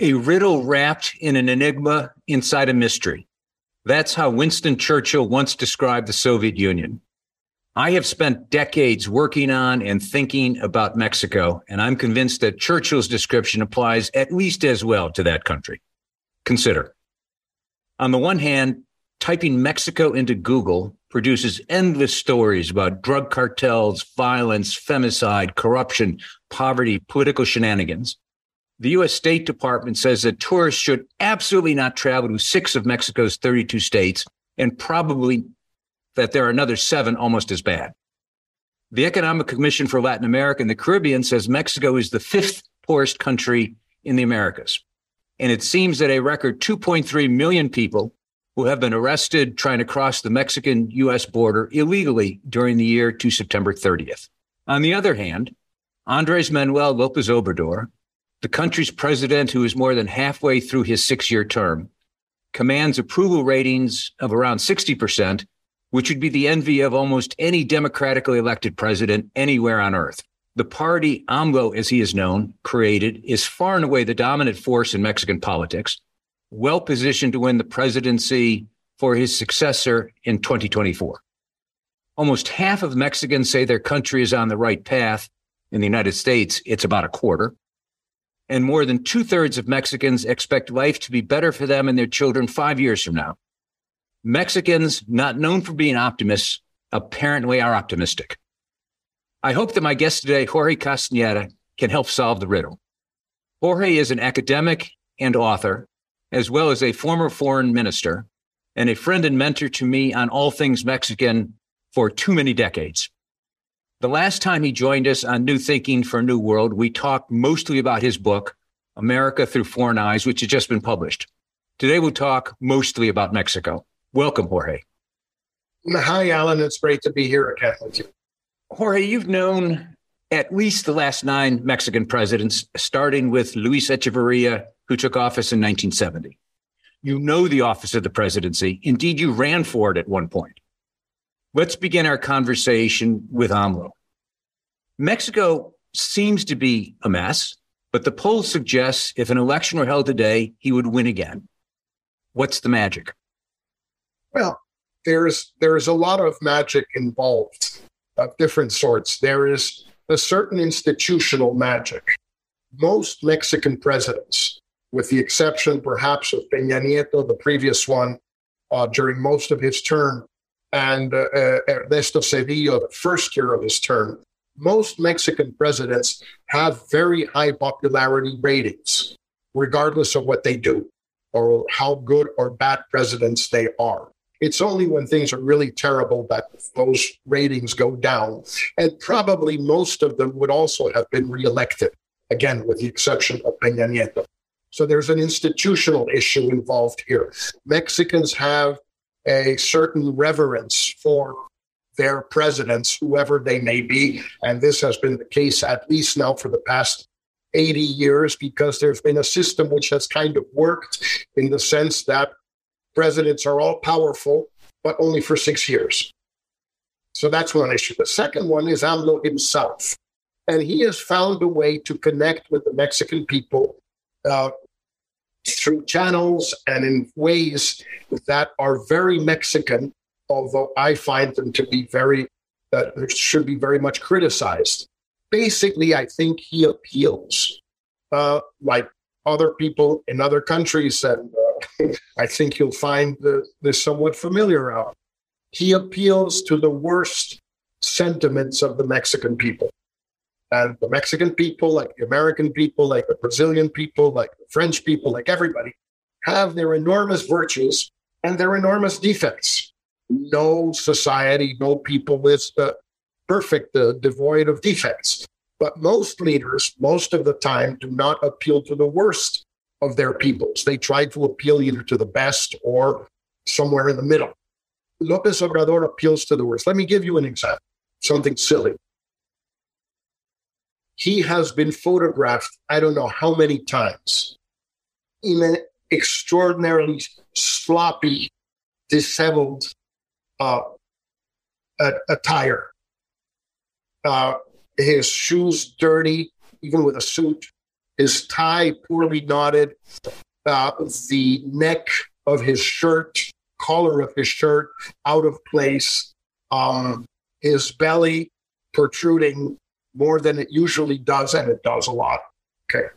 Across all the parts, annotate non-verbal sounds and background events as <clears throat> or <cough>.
A riddle wrapped in an enigma inside a mystery. That's how Winston Churchill once described the Soviet Union. I have spent decades working on and thinking about Mexico, and I'm convinced that Churchill's description applies at least as well to that country. Consider. On the one hand, typing Mexico into Google produces endless stories about drug cartels, violence, femicide, corruption, poverty, political shenanigans the U.S. State Department says that tourists should absolutely not travel to six of Mexico's 32 states, and probably that there are another seven almost as bad. The Economic Commission for Latin America and the Caribbean says Mexico is the fifth poorest country in the Americas. And it seems that a record 2.3 million people who have been arrested trying to cross the Mexican US border illegally during the year to September 30th. On the other hand, Andres Manuel Lopez Obrador, the country's president, who is more than halfway through his six year term, commands approval ratings of around 60%, which would be the envy of almost any democratically elected president anywhere on earth. The party AMLO, as he is known, created, is far and away the dominant force in Mexican politics, well positioned to win the presidency for his successor in 2024. Almost half of Mexicans say their country is on the right path. In the United States, it's about a quarter and more than two thirds of Mexicans expect life to be better for them and their children five years from now. Mexicans, not known for being optimists, apparently are optimistic. I hope that my guest today, Jorge Castañeda, can help solve the riddle. Jorge is an academic and author, as well as a former foreign minister and a friend and mentor to me on all things Mexican for too many decades. The last time he joined us on New Thinking for a New World, we talked mostly about his book, America Through Foreign Eyes, which has just been published. Today we'll talk mostly about Mexico. Welcome, Jorge. Hi, Alan. It's great to be here again with you. Jorge, you've known at least the last nine Mexican presidents, starting with Luis Echeverria, who took office in 1970. You know the office of the presidency. Indeed, you ran for it at one point. Let's begin our conversation with AMLO. Mexico seems to be a mess, but the poll suggests if an election were held today, he would win again. What's the magic? Well, there's there is a lot of magic involved of different sorts. There is a certain institutional magic. Most Mexican presidents, with the exception perhaps of Peña Nieto, the previous one, uh, during most of his term, and uh, uh, Ernesto Zedillo, the first year of his term, most Mexican presidents have very high popularity ratings, regardless of what they do or how good or bad presidents they are. It's only when things are really terrible that those ratings go down. And probably most of them would also have been reelected, again, with the exception of Peña Nieto. So there's an institutional issue involved here. Mexicans have a certain reverence for their presidents, whoever they may be. And this has been the case at least now for the past 80 years because there's been a system which has kind of worked in the sense that presidents are all powerful, but only for six years. So that's one issue. The second one is AMLO himself. And he has found a way to connect with the Mexican people uh, through channels and in ways that are very Mexican, although I find them to be very, uh, should be very much criticized. Basically, I think he appeals, uh, like other people in other countries, and uh, <laughs> I think you'll find this somewhat familiar out. He appeals to the worst sentiments of the Mexican people. And the Mexican people, like the American people, like the Brazilian people, like the French people, like everybody, have their enormous virtues and their enormous defects. No society, no people is uh, perfect, uh, devoid of defects. But most leaders, most of the time, do not appeal to the worst of their peoples. They try to appeal either to the best or somewhere in the middle. Lopez Obrador appeals to the worst. Let me give you an example, something silly. He has been photographed, I don't know how many times, in an extraordinarily sloppy, disheveled uh, attire. Uh, his shoes dirty, even with a suit, his tie poorly knotted, uh, the neck of his shirt, collar of his shirt out of place, um, his belly protruding more than it usually does, and it does a lot. Okay.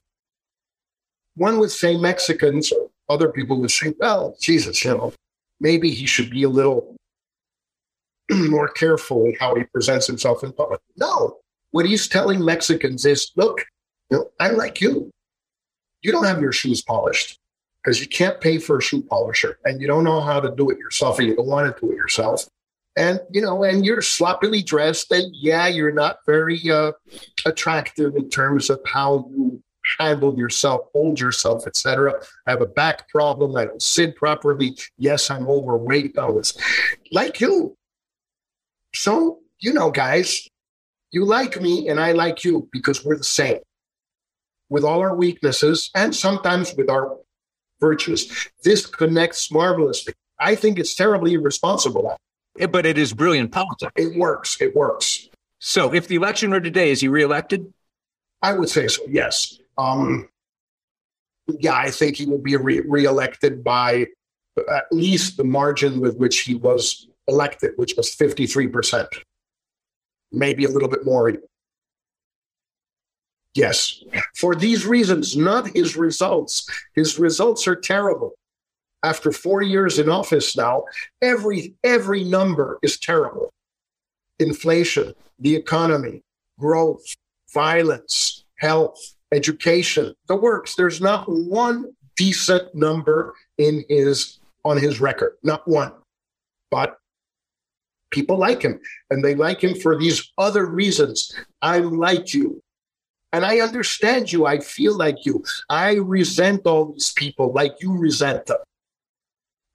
One would say Mexicans, other people would say, well, Jesus, you know, maybe he should be a little <clears throat> more careful in how he presents himself in public. No, what he's telling Mexicans is, look, you know, I'm like you. You don't have your shoes polished because you can't pay for a shoe polisher and you don't know how to do it yourself and you don't want to do it yourself. And, you know, and you're sloppily dressed and yeah, you're not very uh, attractive in terms of how you handle yourself, hold yourself, etc. I have a back problem. I don't sit properly. Yes, I'm overweight. I was like you. So, you know, guys, you like me and I like you because we're the same with all our weaknesses and sometimes with our virtues. This connects marvelously. I think it's terribly irresponsible. But it is brilliant politics. It works. It works. So if the election were today, is he reelected? I would say so, yes. Um, yeah, I think he will be re- reelected by at least the margin with which he was elected, which was 53%, maybe a little bit more. Yes. For these reasons, not his results. His results are terrible. After four years in office now, every every number is terrible. Inflation, the economy, growth, violence, health, education, the works. There's not one decent number in his on his record. Not one. But people like him. And they like him for these other reasons. I'm like you. And I understand you. I feel like you. I resent all these people like you resent them.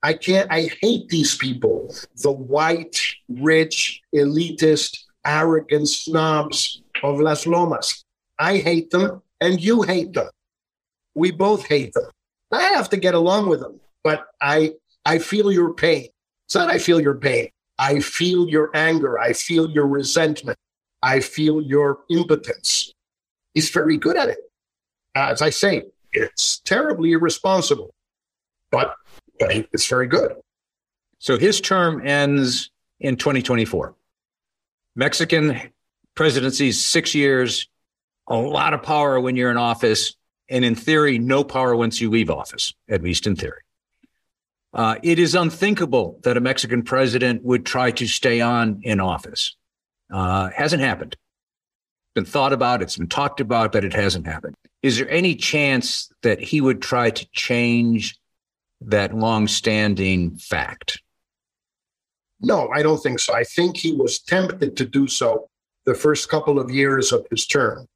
I can't, I hate these people. The white, rich, elitist, arrogant snobs of Las Lomas. I hate them and you hate them. We both hate them. I have to get along with them, but I, I feel your pain. It's not I feel your pain. I feel your anger. I feel your resentment. I feel your impotence. He's very good at it. As I say, it's terribly irresponsible, but, but it's very good. So his term ends in 2024. Mexican presidency six years, a lot of power when you're in office, and in theory, no power once you leave office, at least in theory. Uh, it is unthinkable that a Mexican president would try to stay on in office. Uh, hasn't happened been thought about, it's been talked about, but it hasn't happened. Is there any chance that he would try to change that long-standing fact? No, I don't think so. I think he was tempted to do so the first couple of years of his term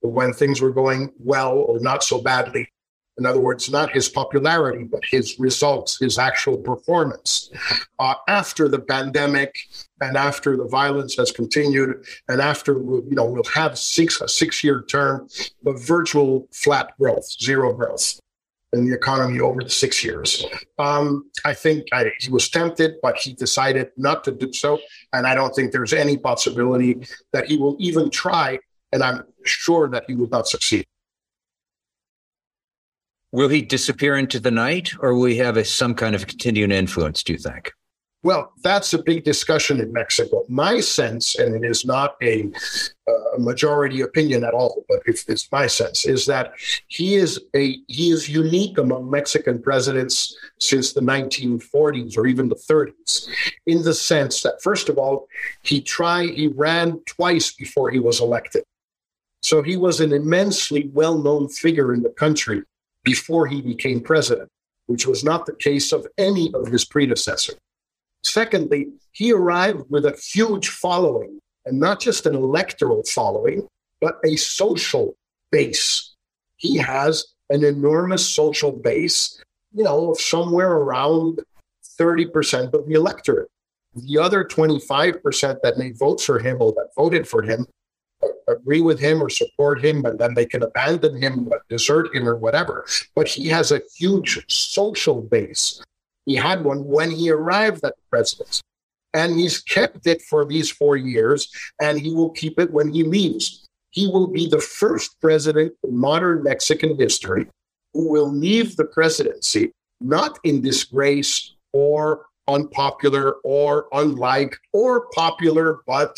when things were going well or not so badly. In other words, not his popularity, but his results, his actual performance. Uh, after the pandemic and after the violence has continued, and after you know we'll have six a six year term, but virtual flat growth, zero growth in the economy over the six years. Um, I think I, he was tempted, but he decided not to do so. And I don't think there's any possibility that he will even try. And I'm sure that he will not succeed. Will he disappear into the night or will he have a, some kind of continuing influence, do you think? Well, that's a big discussion in Mexico. My sense, and it is not a, uh, majority opinion at all, but it's, my sense, is that he is a he is unique among Mexican presidents since the 1940s or even the 30s, in the sense that first of all, he tried he ran twice before he was elected, so he was an immensely well-known figure in the country before he became president, which was not the case of any of his predecessors. Secondly, he arrived with a huge following, and not just an electoral following, but a social base. He has an enormous social base, you know, of somewhere around 30% of the electorate. The other 25% that may vote for him or that voted for him agree with him or support him, and then they can abandon him, desert him, or whatever. But he has a huge social base. He had one when he arrived at the presidency, and he's kept it for these four years, and he will keep it when he leaves. He will be the first president in modern Mexican history who will leave the presidency not in disgrace or unpopular or unlike or popular, but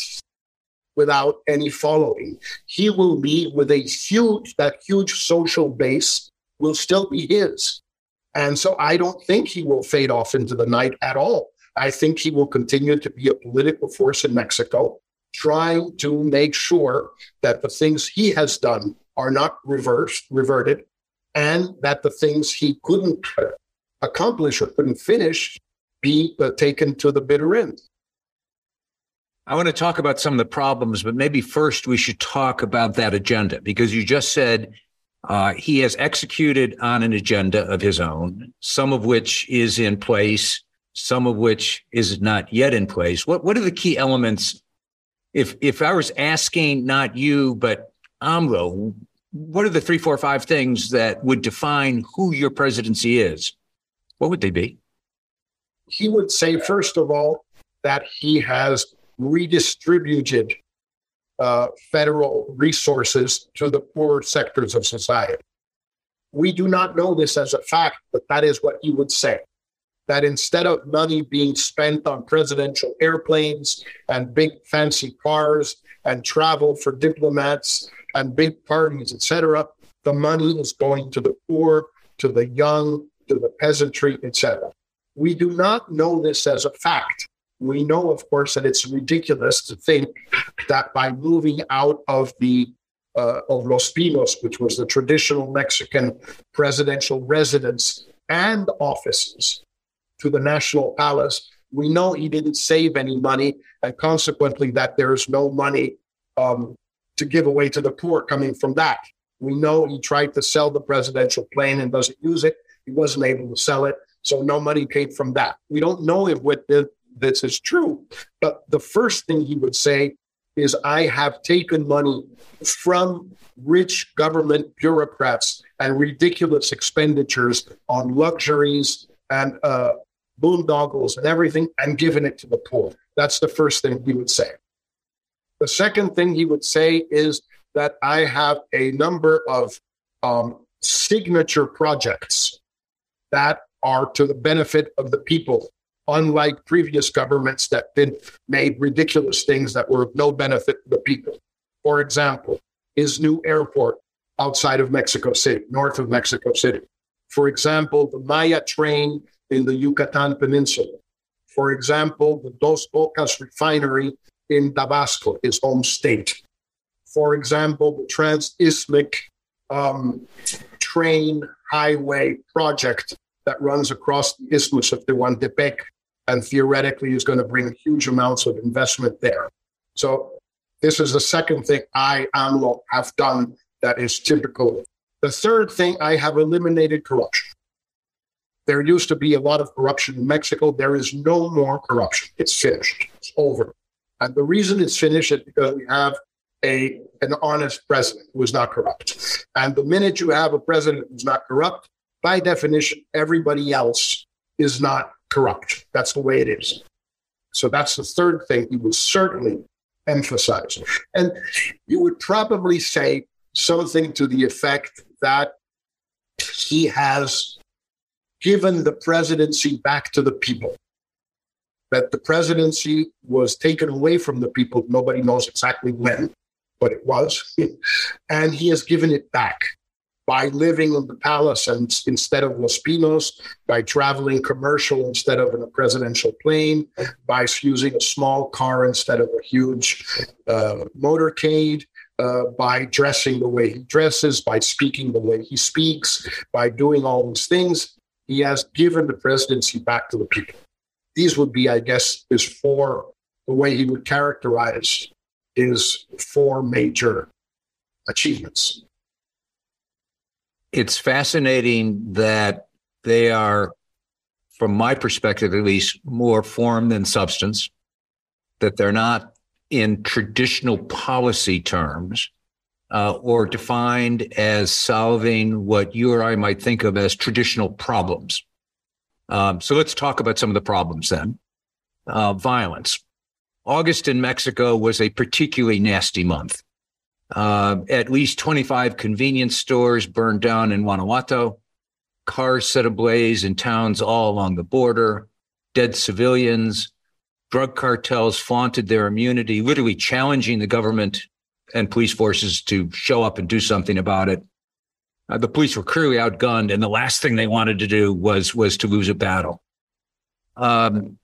without any following. He will leave with a huge, that huge social base will still be his. And so I don't think he will fade off into the night at all. I think he will continue to be a political force in Mexico, trying to make sure that the things he has done are not reversed, reverted, and that the things he couldn't accomplish or couldn't finish be uh, taken to the bitter end. I want to talk about some of the problems, but maybe first we should talk about that agenda because you just said uh, he has executed on an agenda of his own, some of which is in place, some of which is not yet in place. What what are the key elements? If if I was asking not you but AMLO, what are the three, four, five things that would define who your presidency is? What would they be? He would say, first of all, that he has redistributed uh, federal resources to the poor sectors of society. We do not know this as a fact, but that is what he would say. That instead of money being spent on presidential airplanes and big fancy cars and travel for diplomats and big parties, etc., the money is going to the poor, to the young, to the peasantry, etc. We do not know this as a fact, we know, of course, that it's ridiculous to think that by moving out of the uh, of Los Pinos, which was the traditional Mexican presidential residence and offices, to the National Palace, we know he didn't save any money, and consequently, that there's no money um, to give away to the poor coming from that. We know he tried to sell the presidential plane and doesn't use it. He wasn't able to sell it, so no money came from that. We don't know if with the this is true. But the first thing he would say is, I have taken money from rich government bureaucrats and ridiculous expenditures on luxuries and uh, boondoggles and everything and given it to the poor. That's the first thing he would say. The second thing he would say is that I have a number of um, signature projects that are to the benefit of the people unlike previous governments that did made ridiculous things that were of no benefit to the people. For example, his new airport outside of Mexico City, north of Mexico City. For example, the Maya train in the Yucatan Peninsula. For example, the Dos Bocas refinery in Tabasco, his home state. For example, the Transisthmic um, train highway project that runs across the isthmus of Tehuantepec and theoretically is going to bring huge amounts of investment there. So this is the second thing I, AMLO, have done that is typical. The third thing, I have eliminated corruption. There used to be a lot of corruption in Mexico. There is no more corruption. It's finished. It's over. And the reason it's finished is because we have a an honest president who is not corrupt. And the minute you have a president who's not corrupt, by definition, everybody else is not corrupt. That's the way it is. So that's the third thing he would certainly emphasize. And you would probably say something to the effect that he has given the presidency back to the people. That the presidency was taken away from the people. Nobody knows exactly when, but it was. And he has given it back by living in the palace and instead of Los Pinos, by traveling commercial instead of in a presidential plane, by using a small car instead of a huge uh, motorcade, uh, by dressing the way he dresses, by speaking the way he speaks, by doing all these things, he has given the presidency back to the people. These would be, I guess, his four, the way he would characterize his four major achievements. It's fascinating that they are, from my perspective at least, more form than substance, that they're not in traditional policy terms uh, or defined as solving what you or I might think of as traditional problems. Um, so let's talk about some of the problems then. Uh, violence. August in Mexico was a particularly nasty month. Uh, at least 25 convenience stores burned down in Guanajuato, cars set ablaze in towns all along the border, dead civilians, drug cartels flaunted their immunity, literally challenging the government and police forces to show up and do something about it. Uh, the police were clearly outgunned, and the last thing they wanted to do was was to lose a battle. Um,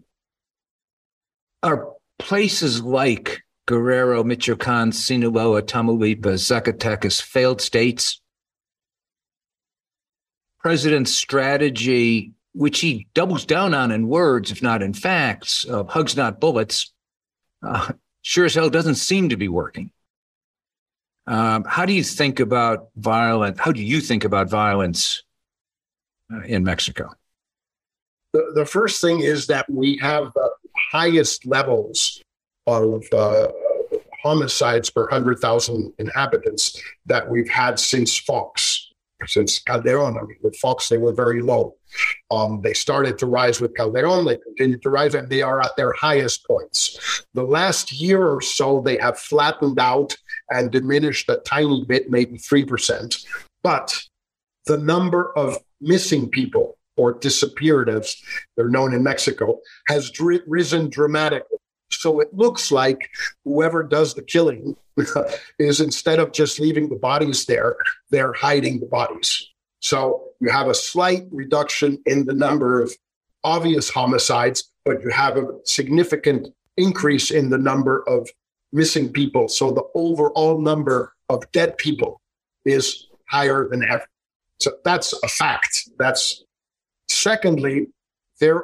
are places like Guerrero, Michoacan, Sinaloa, Tamaulipas, Zacatecas, failed states. President's strategy, which he doubles down on in words, if not in facts, of hugs not bullets, uh, sure as hell doesn't seem to be working. Um, how do you think about violence? How do you think about violence uh, in Mexico? The, the first thing is that we have the highest levels of uh, homicides per 100,000 inhabitants that we've had since Fox, since Calderon. I mean, with Fox, they were very low. Um, they started to rise with Calderon, they continued to rise, and they are at their highest points. The last year or so, they have flattened out and diminished a tiny bit, maybe 3%. But the number of missing people or disappeared, as they're known in Mexico, has risen dramatically. So it looks like whoever does the killing <laughs> is instead of just leaving the bodies there, they're hiding the bodies. So you have a slight reduction in the number of obvious homicides, but you have a significant increase in the number of missing people. So the overall number of dead people is higher than ever. So that's a fact. That's secondly, there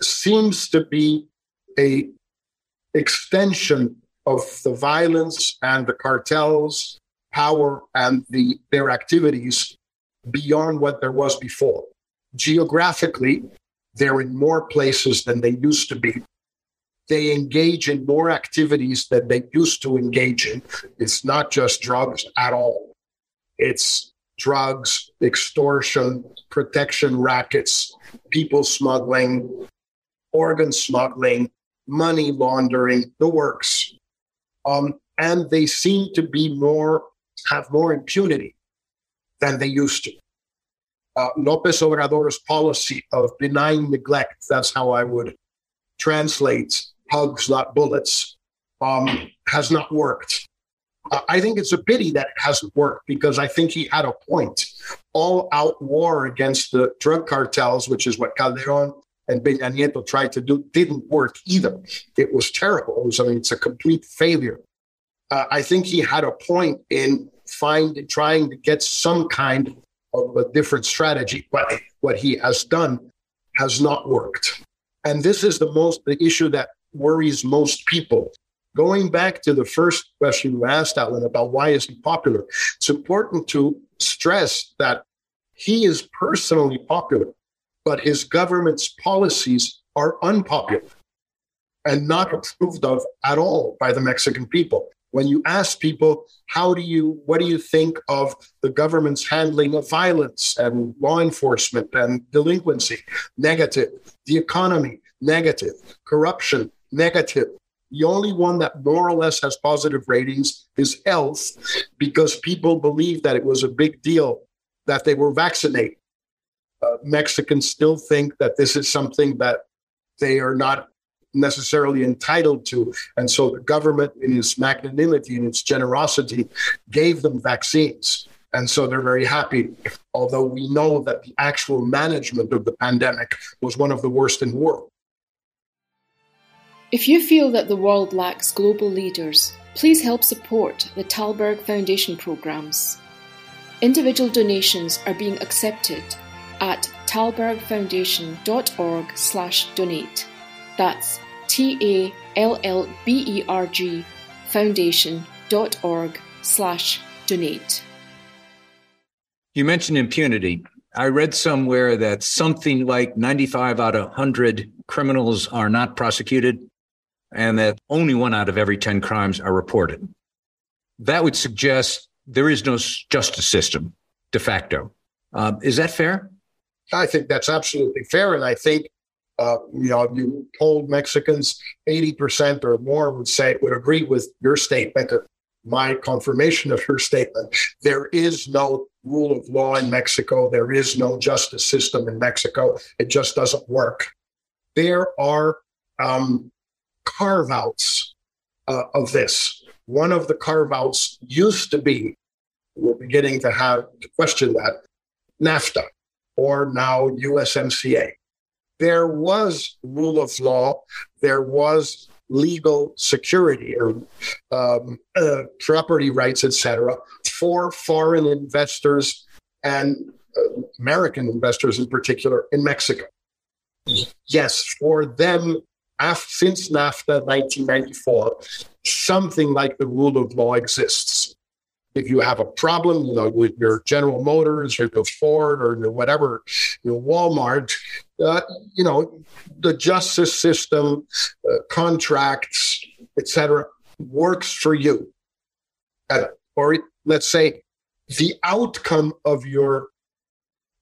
seems to be a extension of the violence and the cartels power and the their activities beyond what there was before geographically they're in more places than they used to be they engage in more activities than they used to engage in. It's not just drugs at all. It's drugs, extortion, protection rackets, people smuggling, organ smuggling, money laundering, the works. Um, and they seem to be more, have more impunity than they used to. Uh, Lopez Obrador's policy of benign neglect, that's how I would translate hugs, not bullets, um, has not worked. Uh, I think it's a pity that it hasn't worked because I think he had a point. All out war against the drug cartels, which is what Calderon and Peña Nieto tried to do, didn't work either. It was terrible. It was, I mean, it's a complete failure. Uh, I think he had a point in finding, trying to get some kind of a different strategy, but what he has done has not worked. And this is the most the issue that worries most people. Going back to the first question you asked, Alan, about why is he popular, it's important to stress that he is personally popular, but his government's policies are unpopular and not approved of at all by the Mexican people. When you ask people, how do you, what do you think of the government's handling of violence and law enforcement and delinquency? Negative. The economy, negative. Corruption, negative. The only one that more or less has positive ratings is health because people believe that it was a big deal that they were vaccinated. Uh, Mexicans still think that this is something that they are not necessarily entitled to. And so the government, in its magnanimity and its generosity, gave them vaccines. And so they're very happy, although we know that the actual management of the pandemic was one of the worst in the world. If you feel that the world lacks global leaders, please help support the Tallberg Foundation programs. Individual donations are being accepted at tallbergfoundation.org/donate. That's T A L L B E R G foundation.org/donate. You mentioned impunity. I read somewhere that something like 95 out of 100 criminals are not prosecuted and that only one out of every 10 crimes are reported. That would suggest there is no justice system de facto. Uh, is that fair? I think that's absolutely fair. And I think, uh, you know, you told Mexicans 80% or more would say, would agree with your statement, my confirmation of your statement. There is no rule of law in Mexico. There is no justice system in Mexico. It just doesn't work. There are um, carve outs uh, of this. One of the carve outs used to be, we're beginning to have to question that, NAFTA or now USMCA. There was rule of law, there was legal security or um, uh, property rights, etc., for foreign investors and uh, American investors in particular in Mexico. Yes, for them, since NAFTA 1994, something like the rule of law exists if you have a problem, you know, with your General Motors or your Ford or your whatever, your Walmart, uh, you know, the justice system, uh, contracts, etc., works for you. Or let's say the outcome of your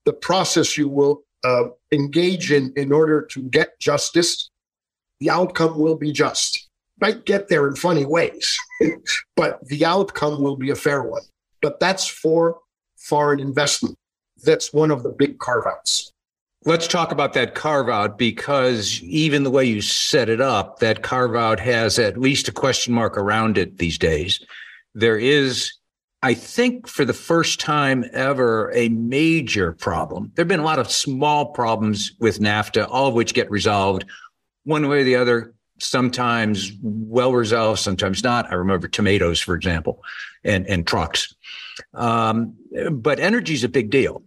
the process you will uh, engage in in order to get justice, the outcome will be just might get there in funny ways, <laughs> but the outcome will be a fair one. But that's for foreign investment. That's one of the big carve outs. Let's talk about that carve out because even the way you set it up, that carve out has at least a question mark around it these days. There is, I think, for the first time ever, a major problem. There have been a lot of small problems with NAFTA, all of which get resolved one way or the other sometimes well resolved, sometimes not. I remember tomatoes, for example, and, and trucks. Um, but energy is a big deal.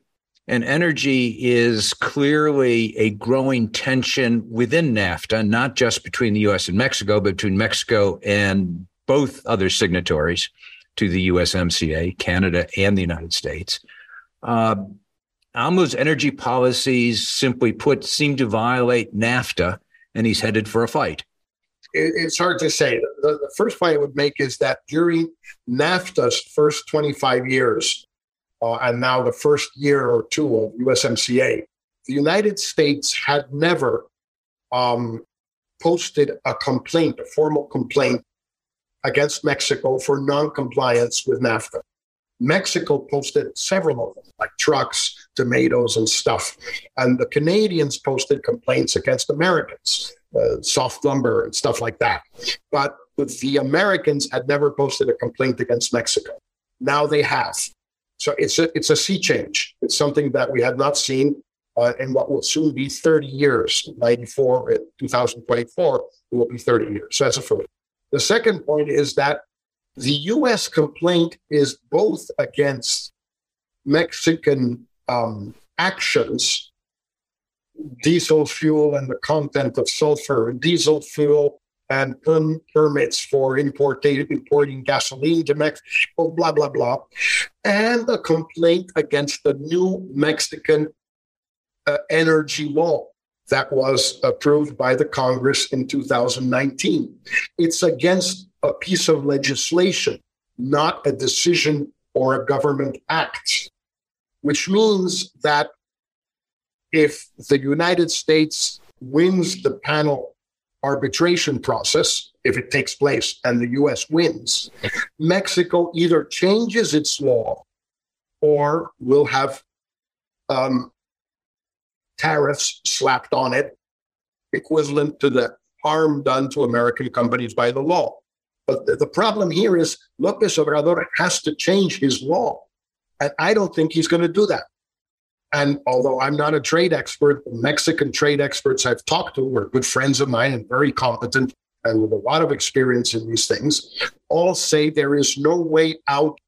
And energy is clearly a growing tension within NAFTA, not just between the US and Mexico, but between Mexico and both other signatories to the USMCA, Canada and the United States. Uh, AMLO's energy policies, simply put, seem to violate NAFTA, and he's headed for a fight it, it's hard to say. The, the, first point I would make is that during NAFTA's first 25 years, uh, and now the first year or two of USMCA, the United States had never um, posted a complaint, a formal complaint against Mexico for non-compliance with NAFTA. Mexico posted several of them, like trucks, tomatoes, and stuff. And the Canadians posted complaints against Americans uh, soft lumber and stuff like that. But the Americans had never posted a complaint against Mexico. Now they have. So it's a, it's a sea change. It's something that we had not seen uh, in what will soon be 30 years. 94, 2024, it will be 30 years. So that's a first. The second point is that the U.S. complaint is both against Mexican um, actions diesel fuel and the content of sulfur in diesel fuel and permits for importing, importing gasoline to Mexico, blah, blah, blah. And a complaint against the new Mexican uh, energy law that was approved by the Congress in 2019. It's against a piece of legislation, not a decision or a government act, which means that if the United States wins the panel arbitration process, if it takes place and the US wins, Mexico either changes its law or will have um, tariffs slapped on it, equivalent to the harm done to American companies by the law. But the, the problem here is Lopez Obrador has to change his law. And I don't think he's going to do that. And although I'm not a trade expert, the Mexican trade experts I've talked to are good friends of mine and very competent and with a lot of experience in these things, all say there is no way out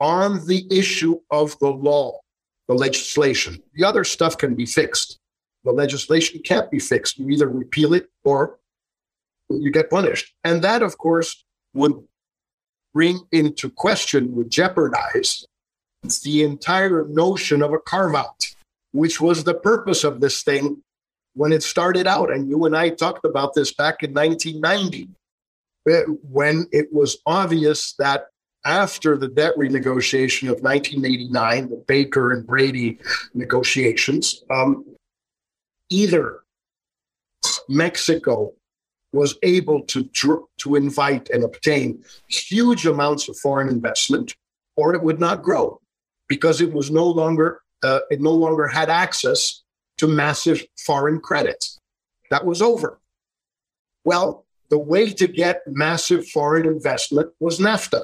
on the issue of the law, the legislation. The other stuff can be fixed. The legislation can't be fixed. You either repeal it or you get punished. And that, of course, would bring into question, would jeopardize the entire notion of a carve out, which was the purpose of this thing when it started out. And you and I talked about this back in 1990, eh, when it was obvious that after the debt renegotiation of 1989, the Baker and Brady negotiations, um, either Mexico was able to, to invite and obtain huge amounts of foreign investment, or it would not grow because it was no longer uh, it no longer had access to massive foreign credit. That was over. Well, the way to get massive foreign investment was NAFTA,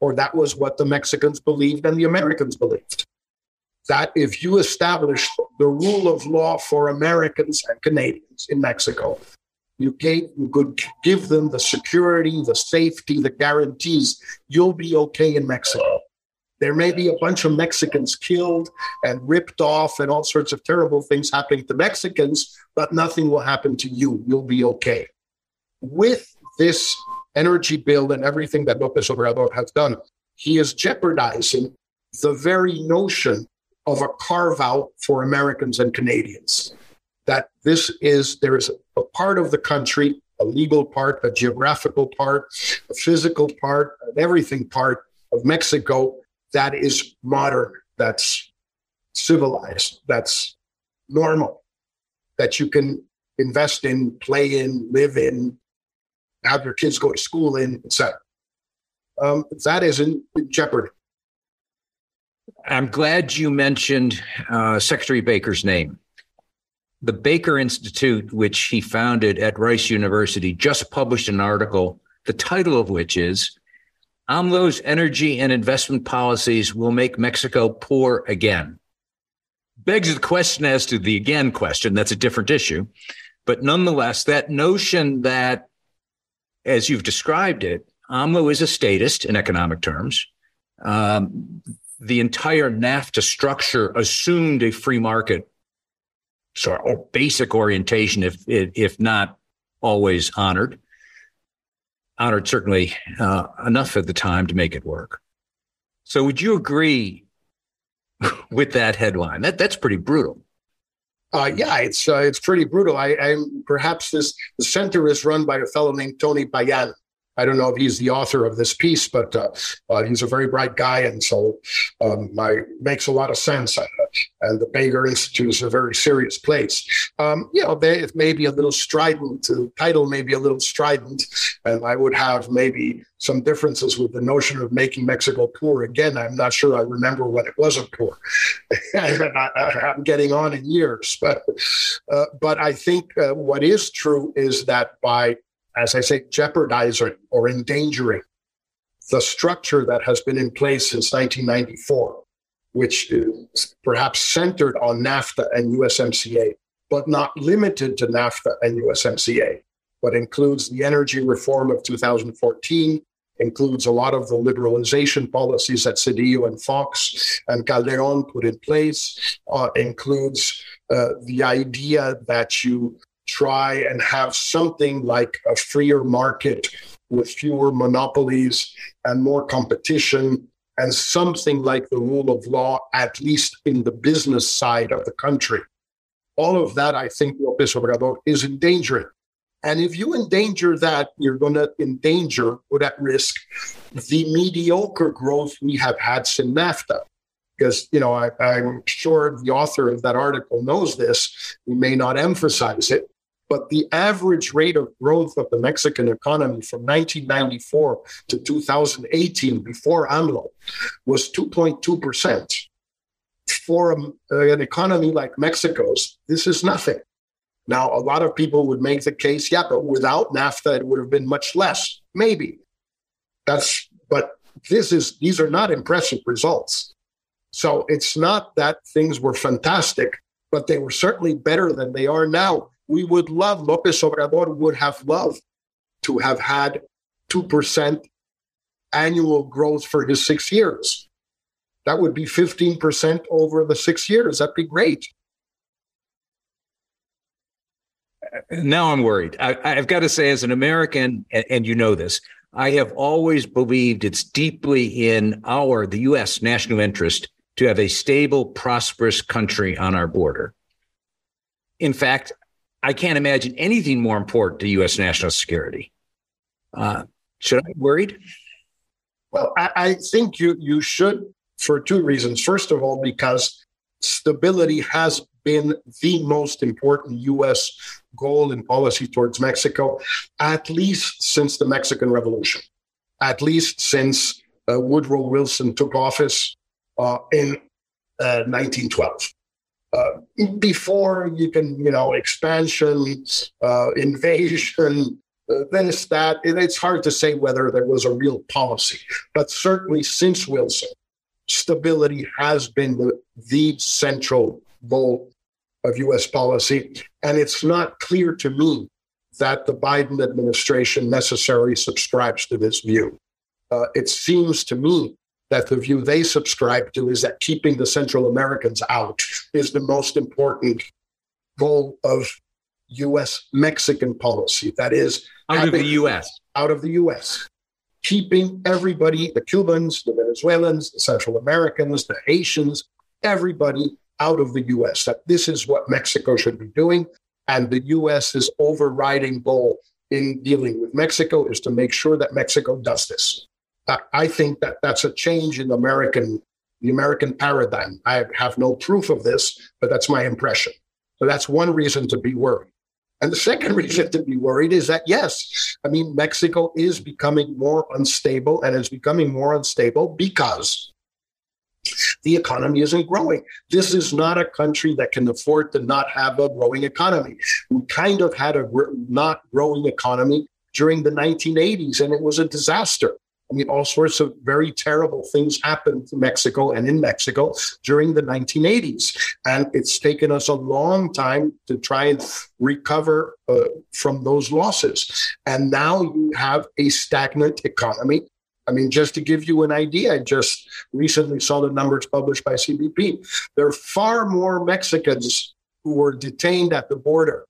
or that was what the Mexicans believed and the Americans believed. That if you established the rule of law for Americans and Canadians in Mexico, you, gave, you could give them the security, the safety, the guarantees, you'll be okay in Mexico. There may be a bunch of Mexicans killed and ripped off and all sorts of terrible things happening to Mexicans, but nothing will happen to you. You'll be okay. With this energy bill and everything that Lopez Obrador has done, he is jeopardizing the very notion of a carve out for Americans and Canadians. That this is, there is a part of the country, a legal part, a geographical part, a physical part, an everything part of Mexico that is modern, that's civilized, that's normal, that you can invest in, play in, live in, have your kids go to school in, etc. Um, that is in jeopardy. I'm glad you mentioned uh, Secretary Baker's name. The Baker Institute, which he founded at Rice University, just published an article, the title of which is AMLO's energy and investment policies will make Mexico poor again. Begs the question as to the again question. That's a different issue. But nonetheless, that notion that, as you've described it, AMLO is a statist in economic terms. Um, the entire NAFTA structure assumed a free market sort of basic orientation, if if not always honored honored certainly uh, enough at the time to make it work. So, would you agree <laughs> with that headline? That that's pretty brutal. Uh, yeah, it's uh, it's pretty brutal. I, I perhaps this the center is run by a fellow named Tony Payan, I don't know if he's the author of this piece, but uh, uh, he's a very bright guy, and so um, my makes a lot of sense. And the Baker Institute is a very serious place. Um, you know, they, it may be a little strident. The title may be a little strident, and I would have maybe some differences with the notion of making Mexico poor. Again, I'm not sure I remember when it wasn't poor. <laughs> I, am getting on in years, but uh, but I think uh, what is true is that by as I say, jeopardizing or endangering the structure that has been in place since 1994, which is perhaps centered on NAFTA and USMCA, but not limited to NAFTA and USMCA, but includes the energy reform of 2014, includes a lot of the liberalization policies that Zedillo and Fox and Calderon put in place, uh, includes uh, the idea that you try and have something like a freer market with fewer monopolies and more competition and something like the rule of law, at least in the business side of the country. All of that, I think, Lopez Obrador is endangering. And if you endanger that, you're going to endanger, put at risk, the mediocre growth we have had since NAFTA. Because, you know, I, I'm sure the author of that article knows this. We may not emphasize it, but the average rate of growth of the Mexican economy from 1994 to 2018, before AMLO, was 2.2%. For um, an economy like Mexico's, this is nothing. Now, a lot of people would make the case, yeah, but without NAFTA, it would have been much less. Maybe. That's, but this is, these are not impressive results. So it's not that things were fantastic, but they were certainly better than they are now we would love, Lopez Obrador would have loved to have had 2% annual growth for his six years. That would be 15% over the six years. That'd be great. Now I'm worried. I, have got to say, as an American, and, and you know this, I have always believed it's deeply in our, the U.S. national interest to have a stable, prosperous country on our border. In fact, I can't imagine anything more important to U.S. national security. Uh, should I be worried? Well, I, I think you you should for two reasons. First of all, because stability has been the most important U.S. goal and policy towards Mexico, at least since the Mexican Revolution, at least since uh, Woodrow Wilson took office uh, in uh, 1912. Uh, before you can, you know, expansion, uh, invasion, uh, this, that, it's hard to say whether there was a real policy. But certainly since Wilson, stability has been the, the central goal of US policy. And it's not clear to me that the Biden administration necessarily subscribes to this view. Uh, it seems to me that the view they subscribe to is that keeping the Central Americans out is the most important goal of US Mexican policy. That is, out of the US. Out of the US. Keeping everybody, the Cubans, the Venezuelans, the Central Americans, the Haitians, everybody out of the US. That this is what Mexico should be doing. And the US's overriding goal in dealing with Mexico is to make sure that Mexico does this. I think that that's a change in American the American paradigm. I have no proof of this, but that's my impression. So that's one reason to be worried. And the second <laughs> reason to be worried is that, yes, I mean, Mexico is becoming more unstable and is becoming more unstable because the economy isn't growing. This is not a country that can afford to not have a growing economy. We kind of had a not growing economy during the 1980s, and it was a disaster. I mean, all sorts of very terrible things happened to Mexico and in Mexico during the 1980s. And it's taken us a long time to try and recover uh, from those losses. And now you have a stagnant economy. I mean, just to give you an idea, I just recently saw the numbers published by CBP. There are far more Mexicans who were detained at the border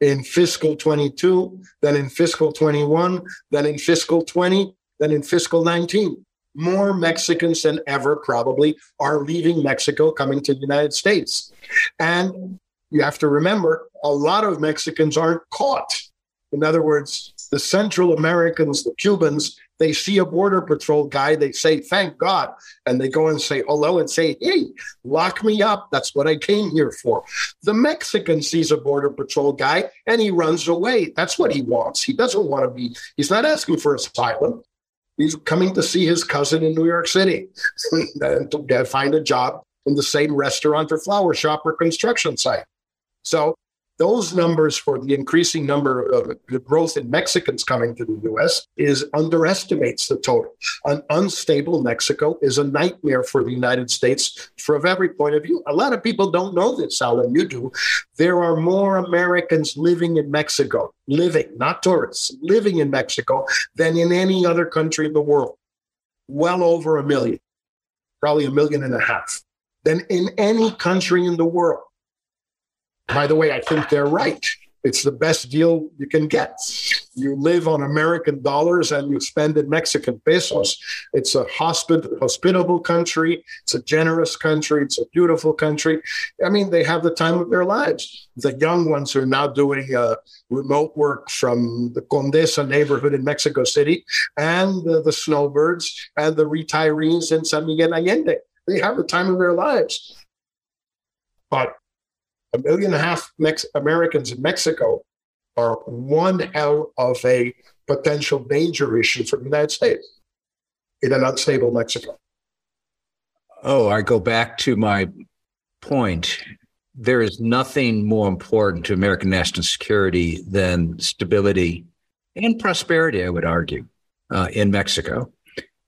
in fiscal 22 than in fiscal 21 than in fiscal 20 than in fiscal 19. More Mexicans than ever probably are leaving Mexico, coming to the United States. And you have to remember, a lot of Mexicans aren't caught. In other words, the Central Americans, the Cubans, they see a border patrol guy, they say, thank God. And they go and say hello and say, hey, lock me up. That's what I came here for. The Mexican sees a border patrol guy and he runs away. That's what he wants. He doesn't want to be, he's not asking for asylum. He's coming to see his cousin in New York City <laughs> and to find a job in the same restaurant or flower shop or construction site. So those numbers for the increasing number of the growth in Mexicans coming to the US is underestimates the total. An unstable Mexico is a nightmare for the United States from every point of view. A lot of people don't know this, Alan, you do. There are more Americans living in Mexico, living, not tourists, living in Mexico than in any other country in the world. Well over a million, probably a million and a half, than in any country in the world. By the way, I think they're right. It's the best deal you can get. You live on American dollars and you spend in Mexican pesos. It's a hospit- hospitable country. It's a generous country. It's a beautiful country. I mean, they have the time of their lives. The young ones are now doing uh, remote work from the Condesa neighborhood in Mexico City and the, the snowbirds and the retirees in San Miguel Allende. They have the time of their lives. But a million and a half Mex- Americans in Mexico are one hell of a potential danger issue for the United States in an unstable Mexico. Oh, I go back to my point. There is nothing more important to American national security than stability and prosperity, I would argue, uh, in Mexico.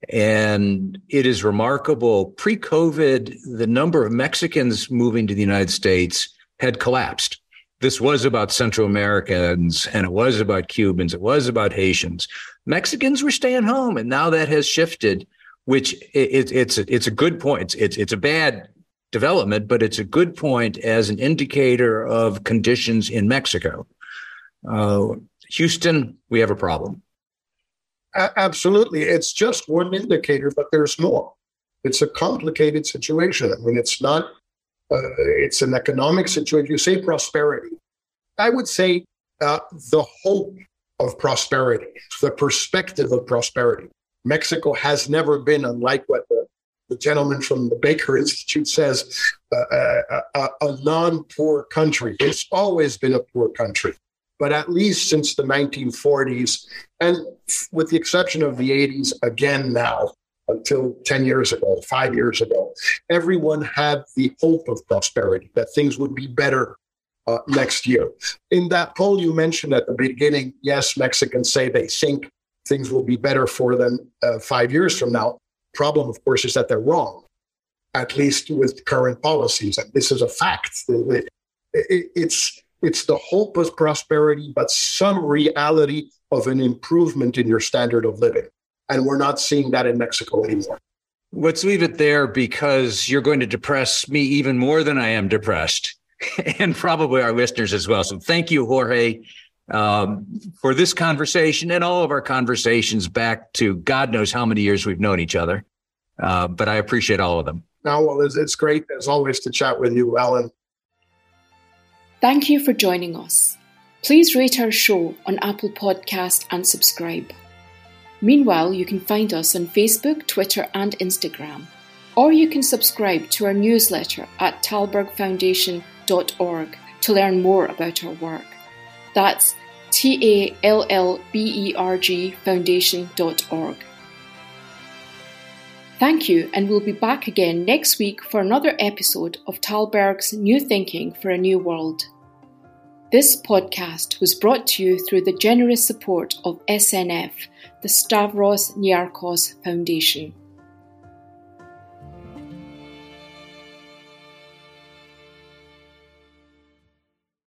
And it is remarkable. Pre COVID, the number of Mexicans moving to the United States had collapsed. This was about Central Americans and it was about Cubans. It was about Haitians. Mexicans were staying home, and now that has shifted. Which it, it's a, it's a good point. It's, it's it's a bad development, but it's a good point as an indicator of conditions in Mexico. Uh, Houston, we have a problem. Absolutely, it's just one indicator, but there's more. It's a complicated situation. I mean, it's not, uh, it's an economic situation. You say prosperity. I would say uh, the hope of prosperity, the perspective of prosperity. Mexico has never been, unlike what the, the gentleman from the Baker Institute says, uh, a, a, a non poor country. It's always been a poor country. But at least since the 1940s, and with the exception of the 80s, again now, until 10 years ago, five years ago, everyone had the hope of prosperity, that things would be better uh, next year. In that poll you mentioned at the beginning, yes, Mexicans say they think things will be better for them uh, five years from now. Problem, of course, is that they're wrong, at least with current policies. And this is a fact. It's, it's the hope of prosperity, but some reality of an improvement in your standard of living. And we're not seeing that in Mexico anymore. Let's leave it there because you're going to depress me even more than I am depressed, <laughs> and probably our listeners as well. So thank you, Jorge, um, for this conversation and all of our conversations back to God knows how many years we've known each other. Uh, but I appreciate all of them. Now, well, it's, it's great as always to chat with you, Alan. Thank you for joining us. Please rate our show on Apple Podcast and subscribe. Meanwhile, you can find us on Facebook, Twitter, and Instagram. Or you can subscribe to our newsletter at tallbergfoundation.org to learn more about our work. That's T A L L B E R G foundation.org. Thank you, and we'll be back again next week for another episode of Tallberg's New Thinking for a New World. This podcast was brought to you through the generous support of SNF, the Stavros Niarchos Foundation.